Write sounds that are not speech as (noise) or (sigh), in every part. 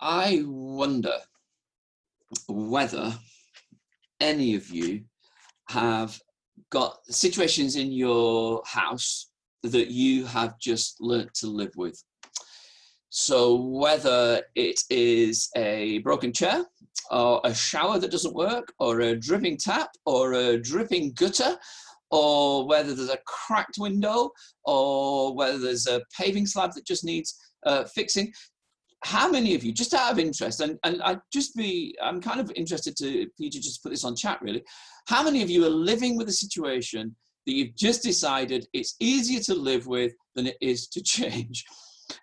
I wonder whether any of you have got situations in your house that you have just learnt to live with. So, whether it is a broken chair, or a shower that doesn't work, or a dripping tap, or a dripping gutter, or whether there's a cracked window, or whether there's a paving slab that just needs uh, fixing, how many of you, just out of interest, and, and I'd just be, I'm kind of interested to, for you just put this on chat really, how many of you are living with a situation that you've just decided it's easier to live with than it is to (laughs) change?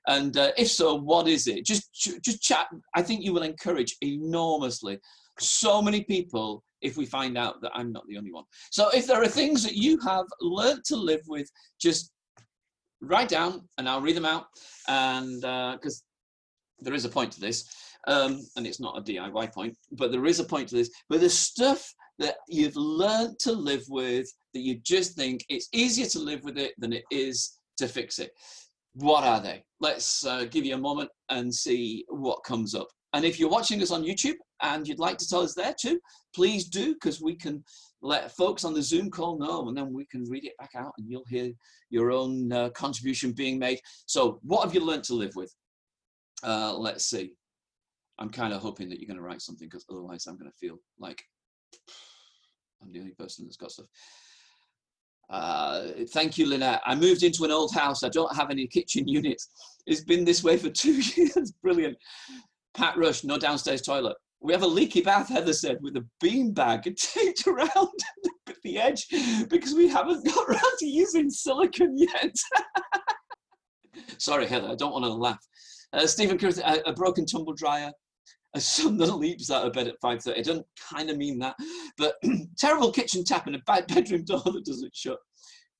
And uh, if so, what is it? Just, just chat. I think you will encourage enormously so many people if we find out that I'm not the only one. So if there are things that you have learned to live with, just write down and I'll read them out. And because uh, there is a point to this, um, and it's not a DIY point, but there is a point to this. But the stuff that you've learned to live with that you just think it's easier to live with it than it is to fix it. What are they? Let's uh, give you a moment and see what comes up. And if you're watching us on YouTube and you'd like to tell us there too, please do, because we can let folks on the Zoom call know, and then we can read it back out and you'll hear your own uh, contribution being made. So, what have you learned to live with? Uh, let's see. I'm kind of hoping that you're going to write something because otherwise I'm going to feel like I'm the only person that's got stuff. Uh, thank you, Lynette. I moved into an old house. I don't have any kitchen units. It's been this way for (laughs) two years. Brilliant. Pat Rush, no downstairs toilet. We have a leaky bath, Heather said, with a bean bag (laughs) taped around (laughs) the edge because we haven't got around to using silicone yet. Sorry, Heather, I don't want to laugh. Uh, Stephen Curtis, a, a, broken tumble dryer, a son that (laughs) leaps out of bed at 5.30. I don't kind of mean that, but (clears throat) terrible kitchen tap and a bad (laughs) bedroom door that doesn't shut.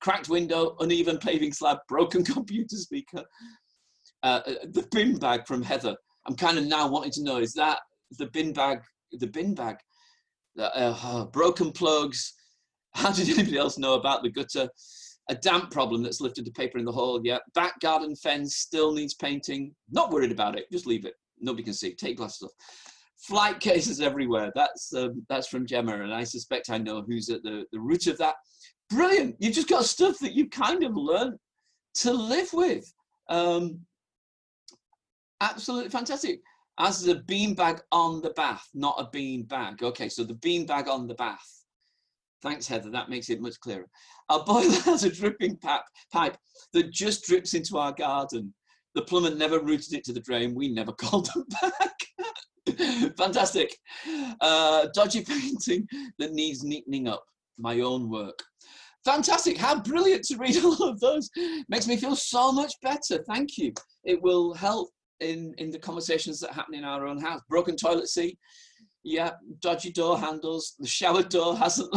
Cracked window, uneven paving slab, broken (laughs) computer speaker. Uh, uh, the bin bag from Heather. I'm kind of now wanting to know, is that the bin bag, the bin bag? Uh, uh, broken plugs. How did anybody else know about the gutter? A damp problem that's lifted the paper in the hall. Yeah, back garden fence still needs painting. Not worried about it. Just leave it. Nobody can see. Take glasses off. Flight (laughs) cases everywhere. That's um, that's from Gemma, and I suspect I know who's at the, the root of that. Brilliant. You've just got stuff that you kind of learn to live with. Um, absolutely fantastic. As the bean bag on the bath, not a bean bag. Okay, so the bean bag on the bath Thanks, Heather. That makes it much clearer. Our boiler (laughs) has a dripping pipe, pipe that just drips into our garden. The plumber never routed it to the drain. We never (laughs) called them back. (laughs) Fantastic. Uh, dodgy painting that needs neatening up. My own work. Fantastic. How brilliant to read all of those. Makes me feel so much better. Thank you. It will help in, in the conversations that happen in our own house. Broken toilet seat yeah, dodgy door handles. The shower door (laughs) hasn't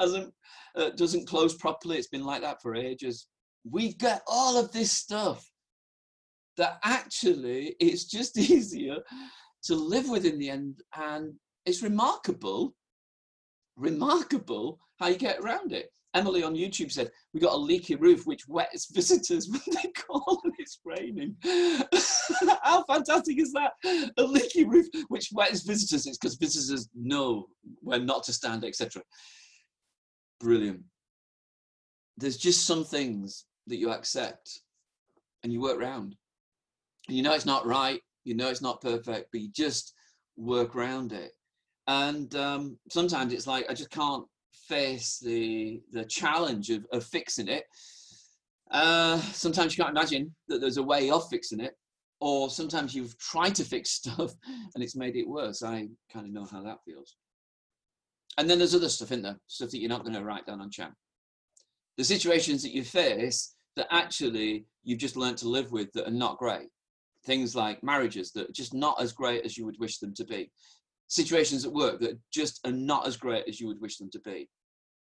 hasn't uh, doesn't close properly. It's been like that for ages. We've got all of this stuff that actually it's just (laughs) easier to live with in the end, and it's remarkable, remarkable how you get around it. Emily on YouTube said, We got a leaky roof which wets (laughs) visitors when they call and it's raining. (laughs) How fantastic is that? A leaky roof which wets visitors. It's because visitors know where not to stand, etc. Brilliant. There's just some things that you accept and you work around. You know it's not right, you know it's not perfect, but you just work around it. And um, sometimes it's like, I just can't face the the challenge of, of fixing it. Uh, sometimes you can't imagine that there's a way of fixing it, or sometimes you've tried to fix (laughs) stuff and it's made it worse. I kind of know how that feels. And then there's other stuff in there, stuff that you're not going to write down on chat. The situations that you face that actually you've just learned to live with that are not great. Things like marriages that are just not as great as you would wish them to be situations at work that just are not as great as you would wish them to be.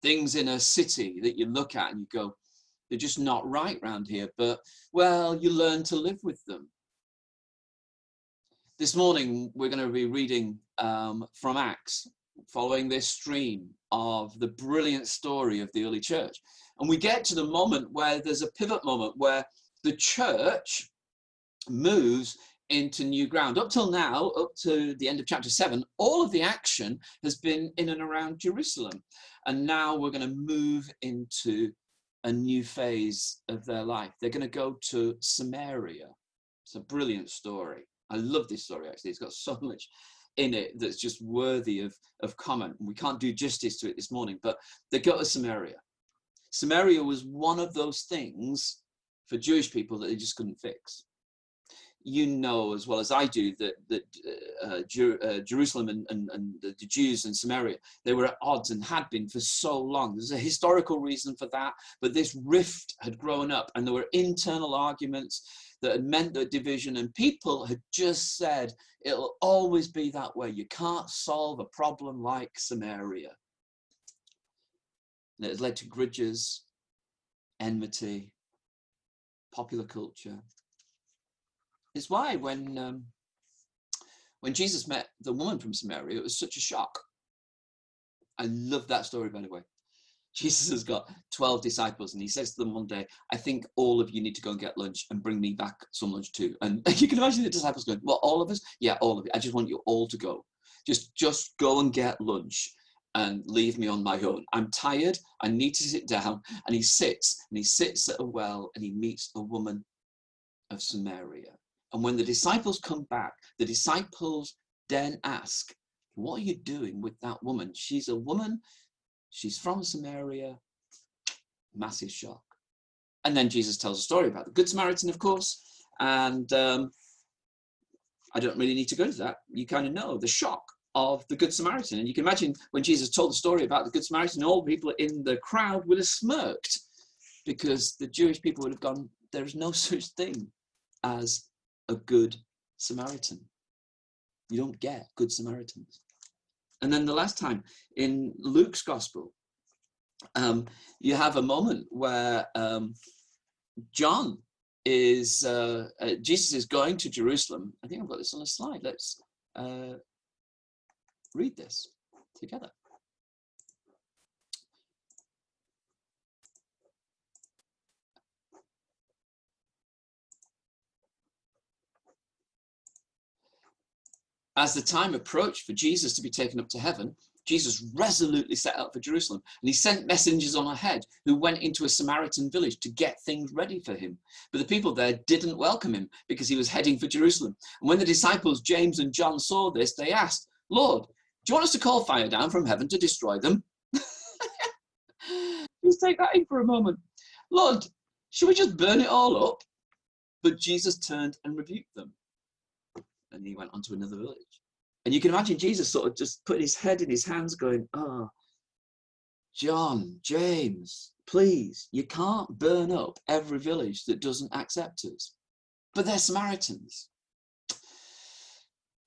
Things in a city that you look at and you go, they're just not right round here, but well, you learn to live with them. This morning, we're going to be reading um, from Acts, following this stream of the brilliant story of the early church. And we get to the moment where there's a pivot moment where the church moves into new ground. Up till now, up to the end of chapter seven, all of the action has been in and around Jerusalem. And now we're going to move into a new phase of their life. They're going to go to Samaria. It's a brilliant story. I love this story actually. It's got (laughs) so much in it that's just worthy of, of comment. We can't do justice to it this morning, but they go to Samaria. Samaria was one of those things for Jewish people that they just couldn't fix you know as well as I do that that uh, Jer- uh, Jerusalem and, and, and the Jews and Samaria they were at odds and had been for so long. There's a historical reason for that, but this rift had grown up, and there were internal arguments that had meant the division, and people had just said it'll always be that way. You can't solve a problem like Samaria. And it has led to grudges, enmity, popular culture, is why when um, when Jesus met the woman from Samaria, it was such a shock. I love that story, by the way. (laughs) Jesus has got 12 disciples and he says to them one day, I think all of you need to go and get lunch and bring me back some lunch too. And (laughs) you can imagine the disciples going, Well, all of us? Yeah, all of you. I just want you all to go. Just just go and get lunch and leave me on my own. I'm tired. I need to sit down. And he sits and he sits at a well and he meets a woman of Samaria. And when the disciples come back, the disciples then ask, What are you doing with that woman? She's a woman, she's from Samaria. Massive shock. And then Jesus tells a story about the Good Samaritan, of course. And um, I don't really need to go to that. You kind of know the shock of the Good Samaritan. And you can imagine when Jesus told the story about the Good Samaritan, all the people in the crowd would have smirked because the Jewish people would have gone, There's no such thing as a good Samaritan. You don't get good Samaritans. And then the last time in Luke's gospel, um, you have a moment where um, John is, uh, uh, Jesus is going to Jerusalem. I think I've got this on a slide. Let's uh, read this together. As the time approached for Jesus to be taken up to heaven, Jesus resolutely set out for Jerusalem and he sent messengers on ahead who went into a Samaritan village to get things ready for him. But the people there didn't welcome him because he was heading for Jerusalem. And when the disciples James and John saw this, they asked, Lord, do you want us to call fire down from heaven to destroy them? (laughs) Just take that in for a moment. Lord, should we just burn it all up? But Jesus turned and rebuked them and he went on to another village. And you can imagine Jesus sort of just putting his head in his hands, going, Oh, John, James, please, you can't burn up every village that doesn't accept us. But they're Samaritans.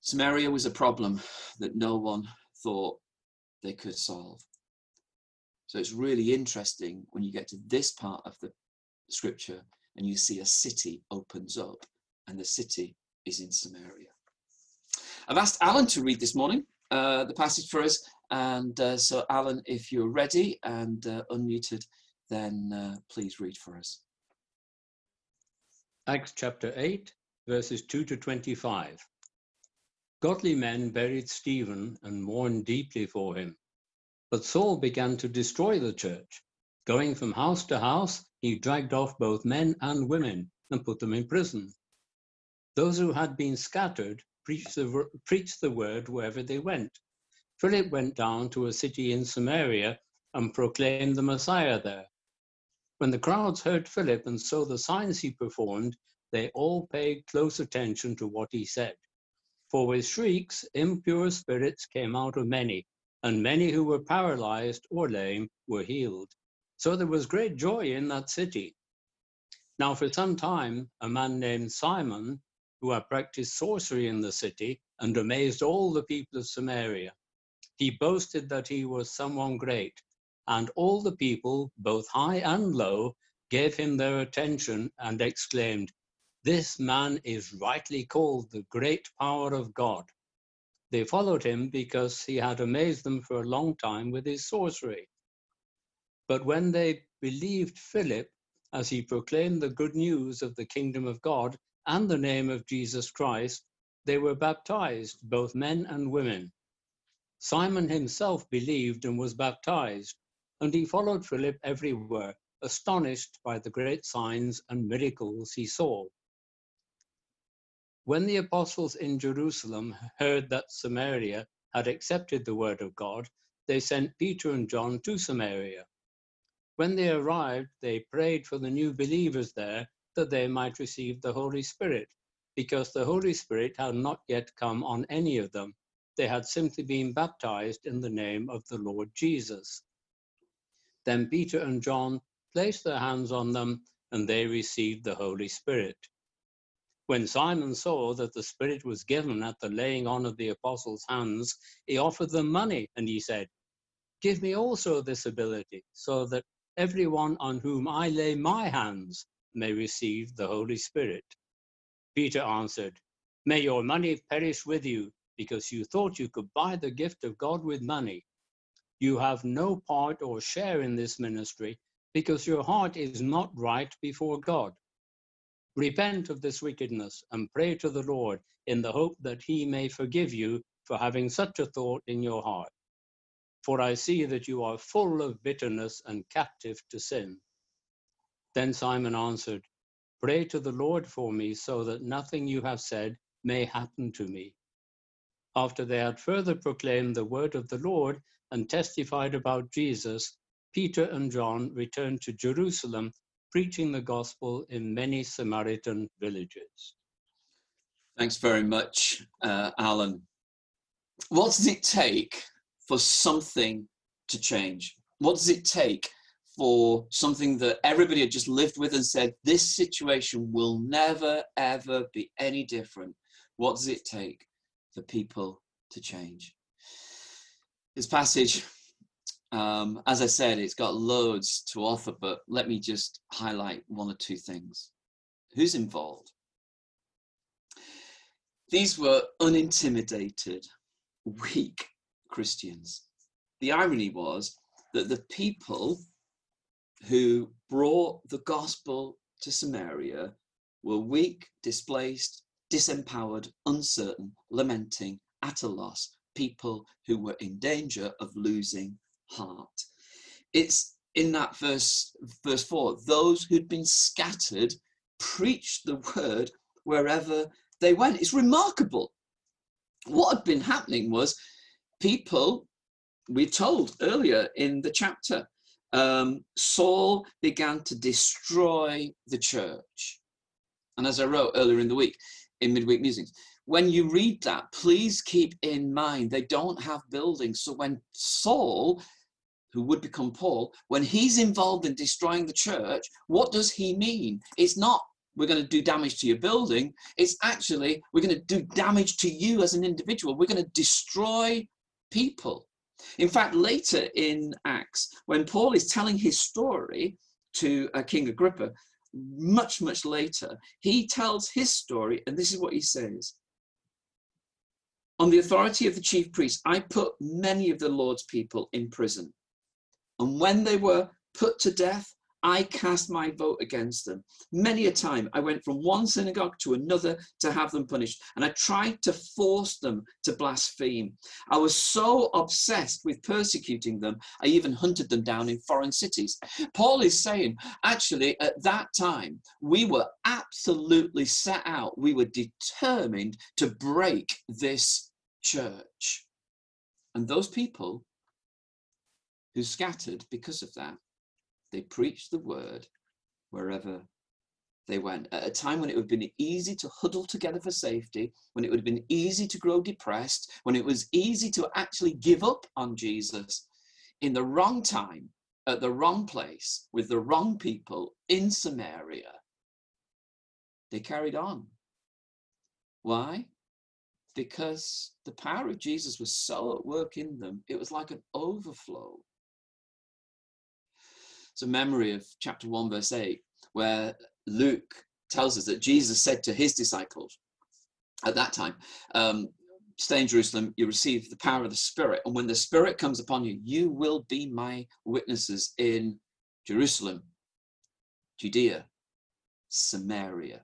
Samaria was a problem that no one thought they could solve. So it's really interesting when you get to this part of the scripture and you see a city opens up and the city is in Samaria. I've asked Alan to read this morning uh, the passage for us. And uh, so, Alan, if you're ready and uh, unmuted, then uh, please read for us. Acts chapter 8, verses 2 to 25. Godly men buried Stephen and mourned deeply for him. But Saul began to destroy the church. Going from house to house, he dragged off both men and women and put them in prison. Those who had been scattered preached the, preached the word wherever they went. Philip went down to a city in Samaria and proclaimed the Messiah there. When the crowds heard Philip and saw the signs he performed, they all paid close attention to what he said. For with shrieks, impure spirits came out of many, and many who were paralyzed or lame were healed. So there was great joy in that city. Now, for some time, a man named Simon, who had practiced sorcery in the city and amazed all the people of Samaria. He boasted that he was someone great, and all the people, both high and low, gave him their attention and exclaimed, This man is rightly called the great power of God. They followed him because he had amazed them for a long time with his sorcery. But when they believed Philip, as he proclaimed the good news of the kingdom of God and the name of Jesus Christ, they were baptized, both men and women. Simon himself believed and was baptized, and he followed Philip everywhere, astonished by the great signs and miracles he saw. When the apostles in Jerusalem heard that Samaria had accepted the word of God, they sent Peter and John to Samaria. When they arrived, they prayed for the new believers there that they might receive the Holy Spirit, because the Holy Spirit had not yet come on any of them. They had simply been baptized in the name of the Lord Jesus. Then Peter and John placed their hands on them, and they received the Holy Spirit. When Simon saw that the Spirit was given at the laying on of the apostles' hands, he offered them money, and he said, Give me also this ability, so that everyone on whom I lay my hands may receive the Holy Spirit. Peter answered, May your money perish with you, because you thought you could buy the gift of God with money. You have no part or share in this ministry, because your heart is not right before God. Repent of this wickedness and pray to the Lord in the hope that he may forgive you for having such a thought in your heart for I see that you are full of bitterness and captive to sin. Then Simon answered, Pray to the Lord for me, so that nothing you have said may happen to me. After they had further proclaimed the word of the Lord and testified about Jesus, Peter and John returned to Jerusalem, preaching the gospel in many Samaritan villages. Thanks very much, uh, Alan. What does it take for something to change? What does it take for something that everybody had just lived with and said, this situation will never, ever be any different? What does it take for people to change? This passage, um, as I said, it's got loads to offer, but let me just highlight one or two things. Who's involved? These were unintimidated, weak, Christians. The irony was that the people who brought the gospel to Samaria were weak, displaced, disempowered, uncertain, lamenting, at a loss, people who were in danger of losing heart. It's in that verse, verse 4 those who'd been scattered preached the word wherever they went. It's remarkable. What had been happening was people, we told earlier in the chapter, um, Saul began to destroy the church. And as I wrote earlier in the week in Midweek Musings, when you read that, please keep in mind they don't have buildings. So when Saul, who would become Paul, when he's involved in destroying the church, what does he mean? It's not we're going to do damage to your building. It's actually we're going to do damage to you as an individual. We're going to destroy people. In fact, later in Acts, when Paul is telling his story to uh, King Agrippa, much, much later, he tells his story, and this is what he says. On the authority of the chief priest, I put many of the Lord's people in prison. And when they were put to death, I cast my vote against them. Many a time I went from one synagogue to another to have them punished, and I tried to force them to blaspheme. I was so obsessed with persecuting them, I even hunted them down in foreign cities. Paul is saying, actually, at that time, we were absolutely set out, we were determined to break this church. And those people who scattered because of that they preached the word wherever they went. At a time when it would have been easy to huddle together for safety, when it would have been easy to grow depressed, when it was easy to actually give up on Jesus, in the wrong time, at the wrong place, with the wrong people in Samaria, they carried on. Why? Because the power of Jesus was so at work in them, it was like an overflow it's a memory of chapter 1, verse 8, where Luke tells us that Jesus said to his disciples at that time, um, Stay in Jerusalem, you receive the power of the Spirit. And when the Spirit comes upon you, you will be my witnesses in Jerusalem, Judea, Samaria,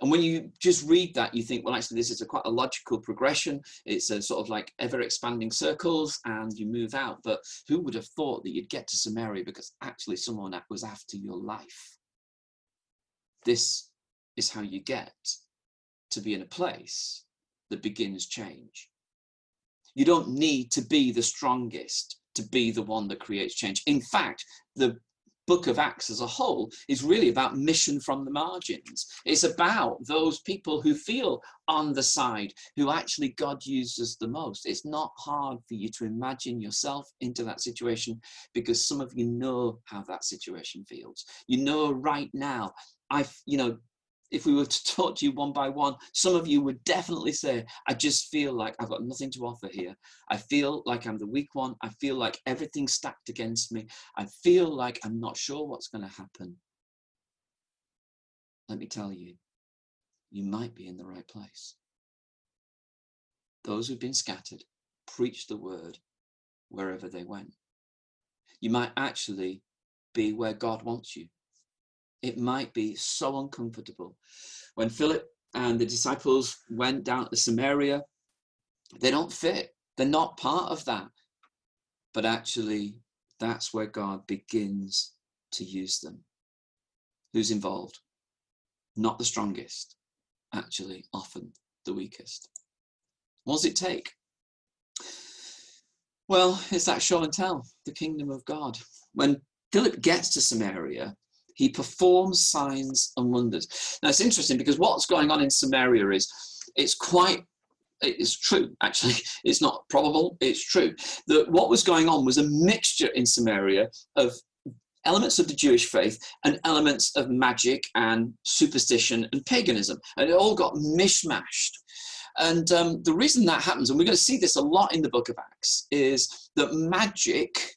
And when you just read that, you think, well, actually, this is a quite a logical progression. It's a sort of like ever expanding circles, and you move out. But who would have thought that you'd get to Samaria because actually someone was after your life? This is how you get to be in a place that begins change. You don't need to be the strongest to be the one that creates change. In fact, the book of Acts as a whole is really about mission from the margins. It's about those people who feel on the side, who actually God uses the most. It's not hard for you to imagine yourself into that situation because some of you know how that situation feels. You know right now, I, you know, if we were to (laughs) talk to you one by one, some of you would definitely say, I just feel like I've got nothing to offer here. I feel like I'm the weak one. I feel like everything's stacked against me. I feel like I'm not sure what's going to happen. Let me tell you, you might be in the right place. Those who've been scattered preach the word wherever they went. You might actually be where God wants you it might be so uncomfortable. When Philip and the disciples went down to Samaria, they don't fit. They're not part of that. But actually, that's where God begins to use them. Who's involved? Not the strongest, actually, often the weakest. What does it take? Well, it's that show and tell, the kingdom of God. When Philip gets to Samaria, he performs signs and wonders. Now it's interesting because what's going on in Samaria is it's quite it's true (laughs) actually. It's not probable it's true. That what was going on was a mixture in samaria of elements of the jewish faith and elements of magic and superstition and paganism. And it all got mishmashed. And um, the reason that happens and we're going to see this a lot in the book of acts is that magic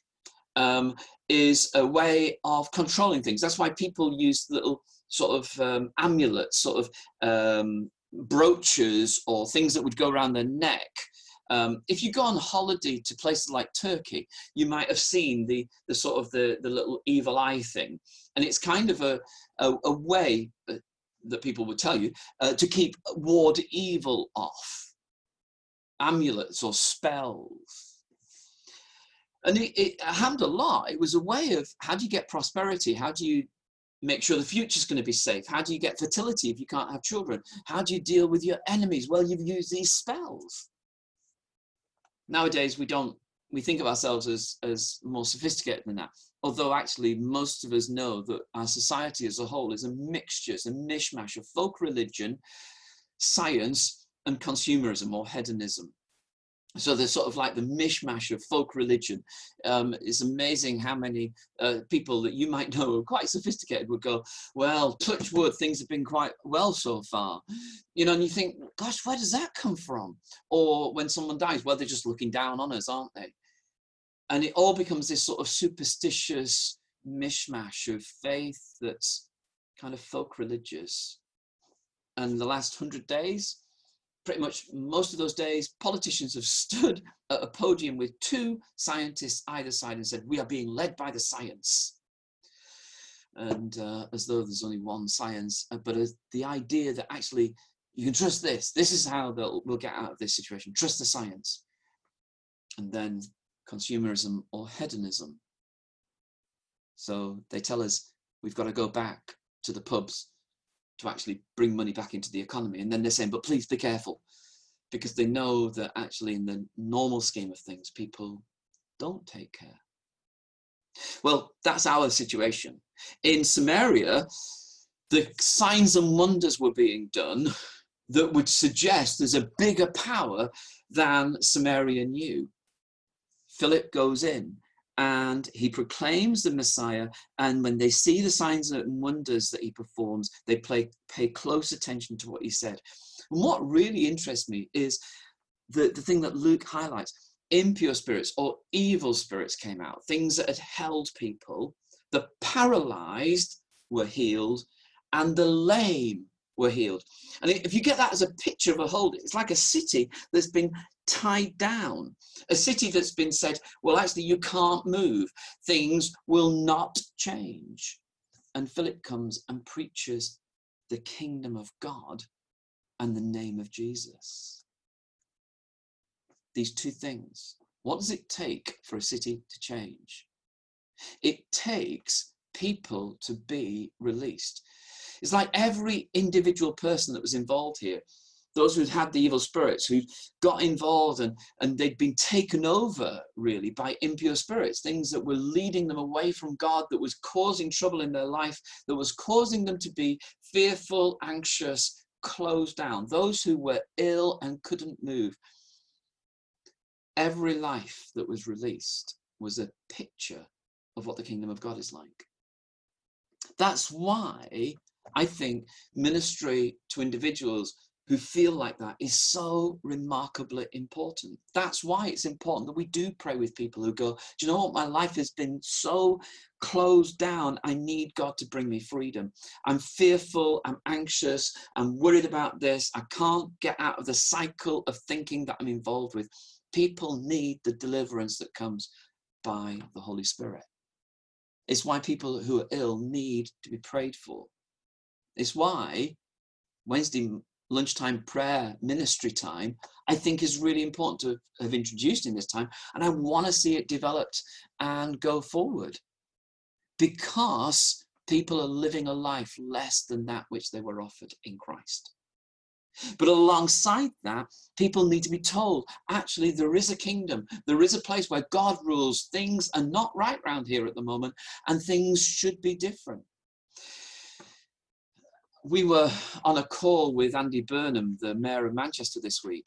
um, is a way of controlling things. That's why people use little sort of um, amulets, sort of um, brooches or things that would go around their neck. Um, if you go on holiday to places like Turkey, you might have seen the, the sort of the, the little evil eye thing. And it's kind of a, a, a way that, that people would tell you uh, to keep ward evil off. Amulets or spells and it, it happened a lot. It was a way of how do you get prosperity? How do you make sure the future's going to be safe? How do you get fertility if you can't have children? How do you deal with your enemies? Well, you've used these spells. Nowadays, we don't. We think of ourselves as as more sophisticated than that. Although actually, most of us know that our society as a whole is a mixture, it's a mishmash of folk religion, science, and consumerism or hedonism so there's sort of like the mishmash of folk religion. Um, it's amazing how many uh, people that you might (laughs) know are quite sophisticated would go, well, touch wood, things have been quite well so far. You know, and you think, gosh, where does that come from? Or when someone dies, well, they're just looking down on us, aren't they? And it all becomes this sort of superstitious mishmash of faith that's kind of folk religious. And the last hundred days, pretty much most of those days, politicians have stood (laughs) at a podium with two scientists either side and said, We are being led by the science. And uh, as though there's only one science, uh, but the idea that actually you can trust this, this is how we'll get out of this situation. Trust the science. And then consumerism or hedonism. So they tell us we've got to go back to the pubs to actually bring money back into the economy. And then they're saying, but please be careful, because they know that actually, in the normal scheme of things, people don't take care. Well, that's our situation. In Samaria, the signs and wonders were being done that would suggest there's a bigger power than Samaria knew. Philip goes in and he proclaims the Messiah. And when they see the signs and wonders that he performs, they pay, pay close attention to what he said. And what really interests me is the, the thing that Luke highlights impure spirits or evil spirits came out, things that had held people. The paralyzed were healed, and the lame were healed. And if you get that as a picture of a whole, it's like a city that's been tied down, a city that's been said, well, actually, you can't move, things will not change. And Philip comes and preaches the kingdom of God and the name of Jesus. These two things. What does it take for a city to change? It takes people to be released. It's like every individual person that was involved here, those who'd had the evil spirits, who'd got involved and, and they'd been taken over really by impure spirits, things that were leading them away from God, that was causing trouble in their life, that was causing them to be fearful, anxious, closed down, those who were ill and couldn't move. Every life that was released was a picture of what the kingdom of God is like. That's why I think ministry to individuals who feel like that is so remarkably important. That's why it's important that we do pray with people who go, Do you know what? My life has been so closed down. I need God to bring me freedom. I'm fearful, I'm anxious, I'm worried about this. I can't get out of the cycle of thinking that I'm involved with. People need the deliverance that comes by the Holy Spirit. It's why people who are ill need to be prayed for. It's why Wednesday lunchtime prayer ministry time, I think is really important to have introduced in this time. And I want to see it developed and go forward because people are living a life less than that which they were offered in Christ. But alongside that, people need to be told actually, there is a kingdom. There is a place where God rules. Things are not right round here at the moment, and things should be different we were on a call with Andy Burnham, the mayor of Manchester, this week.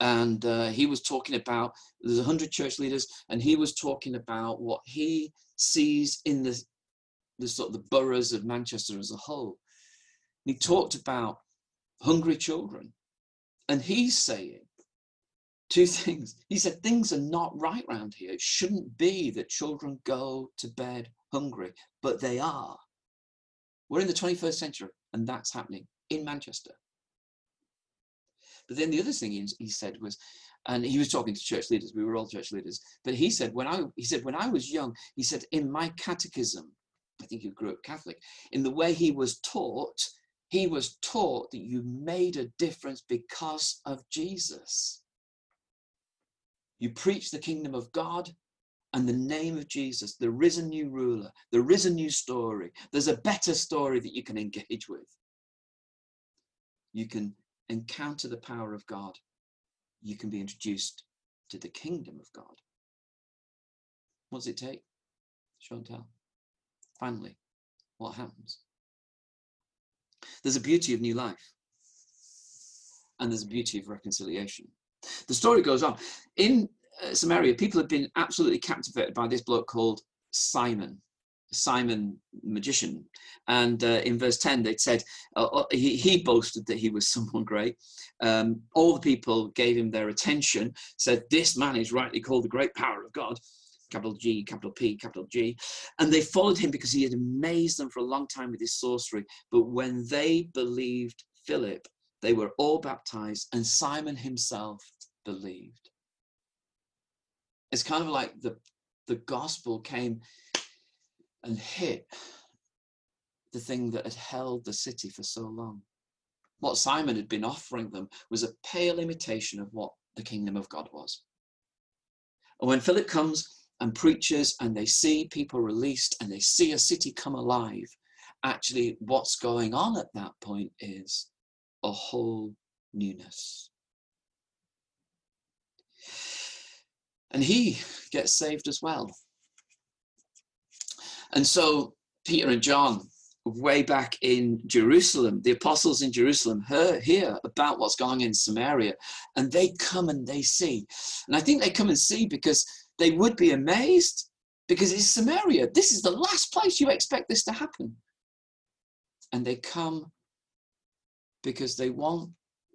And uh, he was talking about there's 100 church leaders, and he was talking about what he sees in the, the sort of the boroughs of Manchester as a whole. And he talked about hungry children. And he's saying two (laughs) things. He said, Things are not right round here. It shouldn't be that children go to bed hungry, but they are. We're in the 21st century, and that's happening in Manchester. But then the other thing he, said was, and he was talking to church leaders. We were all church leaders. But he said, when I he said when I was young, he said in my catechism, I think he grew up Catholic. In the way he was taught, he was taught that you made a difference because of Jesus. You preach the kingdom of God, and the name of Jesus, there is a new ruler, there is a new story, there's a better story that you can engage with. You can encounter the power of God, you can be introduced to the kingdom of God. What does it take? Chantal. Finally, what happens? There's a beauty of new life, and there's a beauty of reconciliation. The story goes on. In Samaria, people had been absolutely captivated by this bloke called Simon. Simon magician, and uh, in verse 10 they said uh, uh he, he, boasted that he was (laughs) someone great. Um, all the people gave him their attention, said, This man is rightly called the great power of God capital G, capital P, capital G. And they followed him because he had amazed them for a long time with his sorcery. But when they believed Philip, they were all baptized, and Simon himself believed. It's kind of like the, the gospel came and hit the thing that had held the city for so long. What Simon had been offering them was a pale imitation of what the kingdom of God was. And when Philip comes and preaches and they see people released and they see a city come alive, actually, what's going on at that point is a whole newness. And he gets saved as well. And so Peter and John, way back in Jerusalem, the apostles in Jerusalem hear, hear about what's going on in Samaria, and they come and they see. And I think they come and see because they would be amazed because it's Samaria. This is the last place you expect this to happen. And they come because they want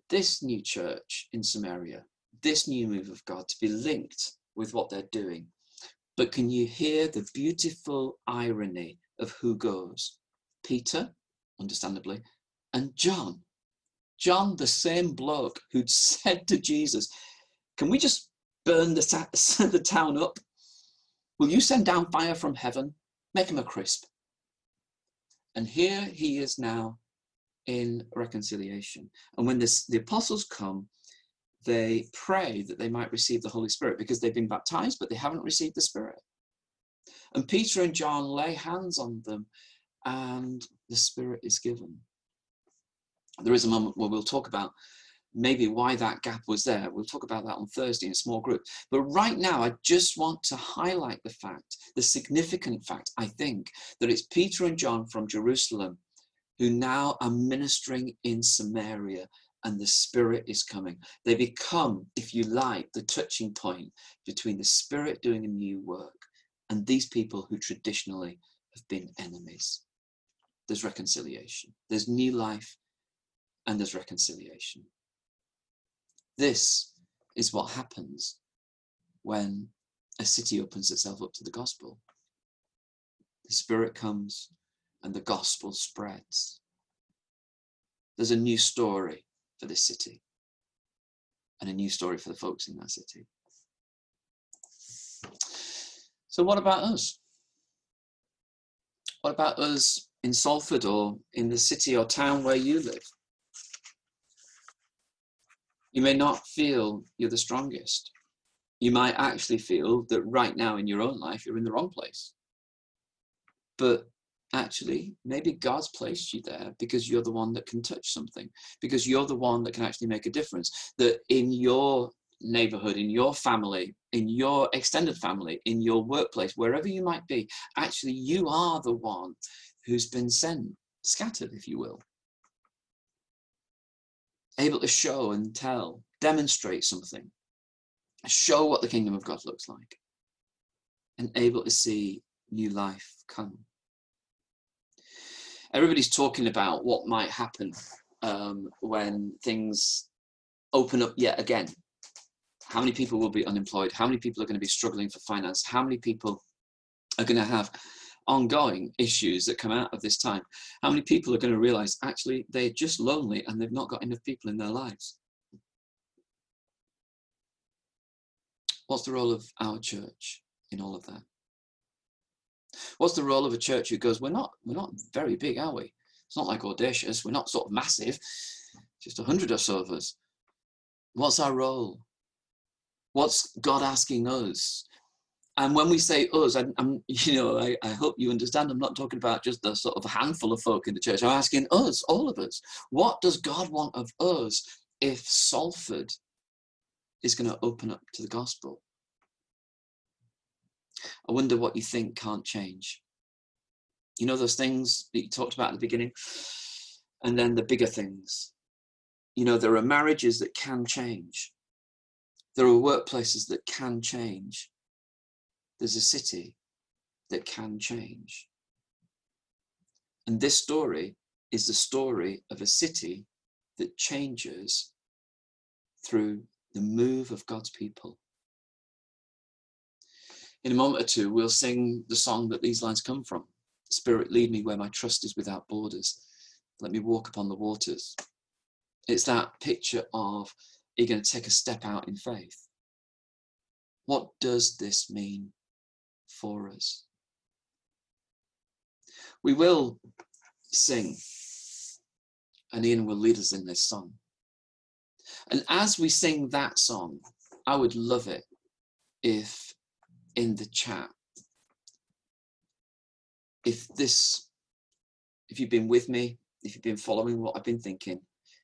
this new church in Samaria, this new move of God to be linked with what they're doing. But can you hear the beautiful irony of who goes? Peter, understandably, and John. John, the same bloke who'd (laughs) said to Jesus, Can we just burn the, ta- (laughs) the town up? Will you send down fire from heaven? Make him a crisp. And here he is now in reconciliation. And when this, the apostles come, they pray that they might receive the Holy Spirit because they've been baptized, but they haven't received the Spirit. And Peter and John lay hands on them, and the Spirit is given. There is a moment where we'll talk about maybe why that gap was there. We'll talk about that on Thursday in a small group. But right now, I just want to highlight the fact, the significant fact, I think, that it's Peter and John from Jerusalem who now are ministering in Samaria and the Spirit is coming. They become, if you like, the touching point between the Spirit doing a new work and these people who traditionally have been enemies. There's reconciliation, there's new life, and there's reconciliation. This is what happens when a city opens itself up to the gospel. The Spirit comes and the gospel spreads. There's a new story for this city and a new story for the folks in that city. So, what about us? What about us in Salford or in the city or town where you live? You may not feel you're the strongest. You might actually feel that right now in your own life, you're in the wrong place. But actually, maybe God's placed you there because you're the one that can touch something, because you're the one that can actually make a difference. That in your neighborhood, in your family, in your extended family, in your workplace, wherever you might be, actually, you are the one who's been sent, scattered, if you will able to show and tell, demonstrate something, show what the kingdom of God looks like, and able to see new life come. Everybody's talking about what might happen um, when things open up yet again. How many people will be unemployed? How many people are going to be struggling for finance? How many people are going to have ongoing issues that come out of this time, how many people are going to realize actually they're just lonely and they've not got enough people in their lives? What's the role of our church in all of that? What's the role of a church who goes, we're not, we're not very big, are we? It's not like audacious. We're not sort of massive. Just a hundred or so of us. What's our role? What's God asking us? And when we say us, I'm, I'm you know, I, I, hope you understand. I'm not talking about just the sort of handful of folk in the church. I'm asking us, all of us, what does God want of us if Salford is going to open up to the gospel? I wonder what you think can't change. You know those things that you talked about at the beginning, and then the bigger things. You know there are marriages that can change. There are workplaces that can change there's a city that can change. And this story is the story of a city that changes through the move of God's people. In a moment or two, we'll sing the song that these lines come from Spirit, lead me where my trust is without borders. Let me walk upon the waters. It's that picture of you're going to take a step out in faith. What does this mean for us. We will sing, and Ian will lead us in this song. And as we sing that song, I would love it if in the chat, if this, if you've been with me, if you've been following what I've been thinking,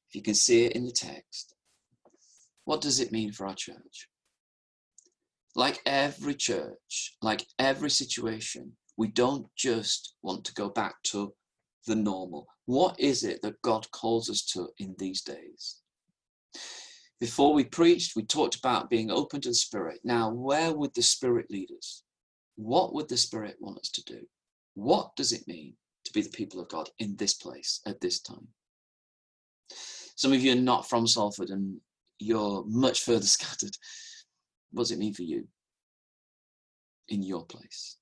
if you can see it in the text, what does it mean for our church? like every church, like every situation, we don't just want to go back to the normal. What is it that God calls us to in these days? Before we preached, we talked about being open to the Spirit. Now, where would the Spirit lead us? What would the Spirit want us to do? What does it mean to be the people of God in this place at this time? Some of you are not from Salford and you're much further (laughs) scattered. What does it mean for you in your place?